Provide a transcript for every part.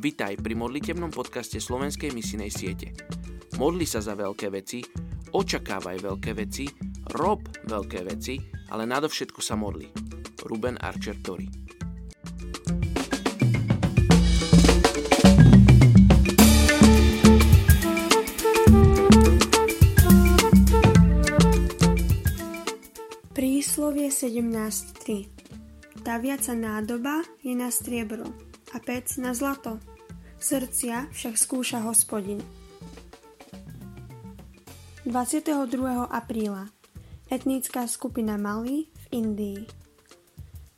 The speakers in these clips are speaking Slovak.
Vítaj pri modlitebnom podcaste Slovenskej misinej siete. Modli sa za veľké veci, očakávaj veľké veci, rob veľké veci, ale nadovšetko sa modli. Ruben Archer Tori Príslovie 17.3 Taviaca nádoba je na striebro, a pec na zlato. Srdcia však skúša hospodin. 22. apríla Etnická skupina Mali v Indii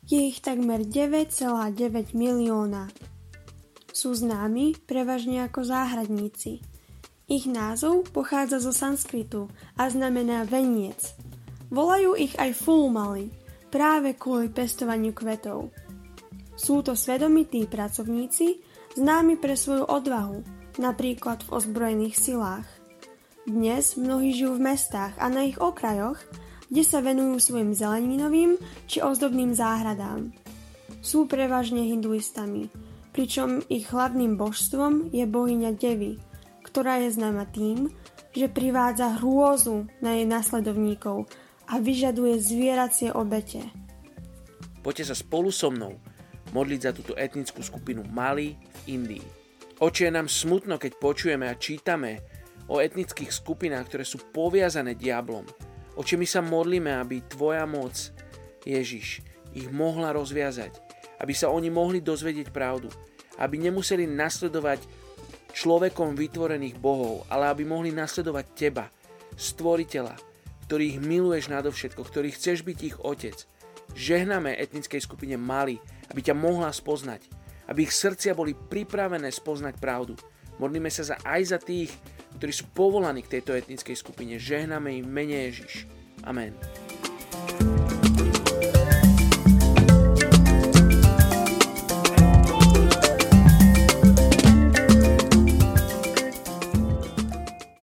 Je ich takmer 9,9 milióna. Sú známi prevažne ako záhradníci. Ich názov pochádza zo sanskritu a znamená veniec. Volajú ich aj fulmali, práve kvôli pestovaniu kvetov. Sú to svedomití pracovníci, známi pre svoju odvahu, napríklad v ozbrojených silách. Dnes mnohí žijú v mestách a na ich okrajoch, kde sa venujú svojim zeleninovým či ozdobným záhradám. Sú prevažne hinduistami, pričom ich hlavným božstvom je bohyňa Devy, ktorá je známa tým, že privádza hrôzu na jej nasledovníkov a vyžaduje zvieracie obete. Poďte sa spolu so mnou modliť za túto etnickú skupinu Mali v Indii. Oči je nám smutno, keď počujeme a čítame o etnických skupinách, ktoré sú poviazané diablom. Oči my sa modlíme, aby Tvoja moc, Ježiš, ich mohla rozviazať, aby sa oni mohli dozvedieť pravdu, aby nemuseli nasledovať človekom vytvorených bohov, ale aby mohli nasledovať Teba, Stvoriteľa, ktorý ich miluješ nadovšetko, ktorý chceš byť ich otec. Žehname etnickej skupine Mali, aby ťa mohla spoznať, aby ich srdcia boli pripravené spoznať pravdu. Modlíme sa za, aj za tých, ktorí sú povolaní k tejto etnickej skupine. Žehname im mene Ježiš. Amen.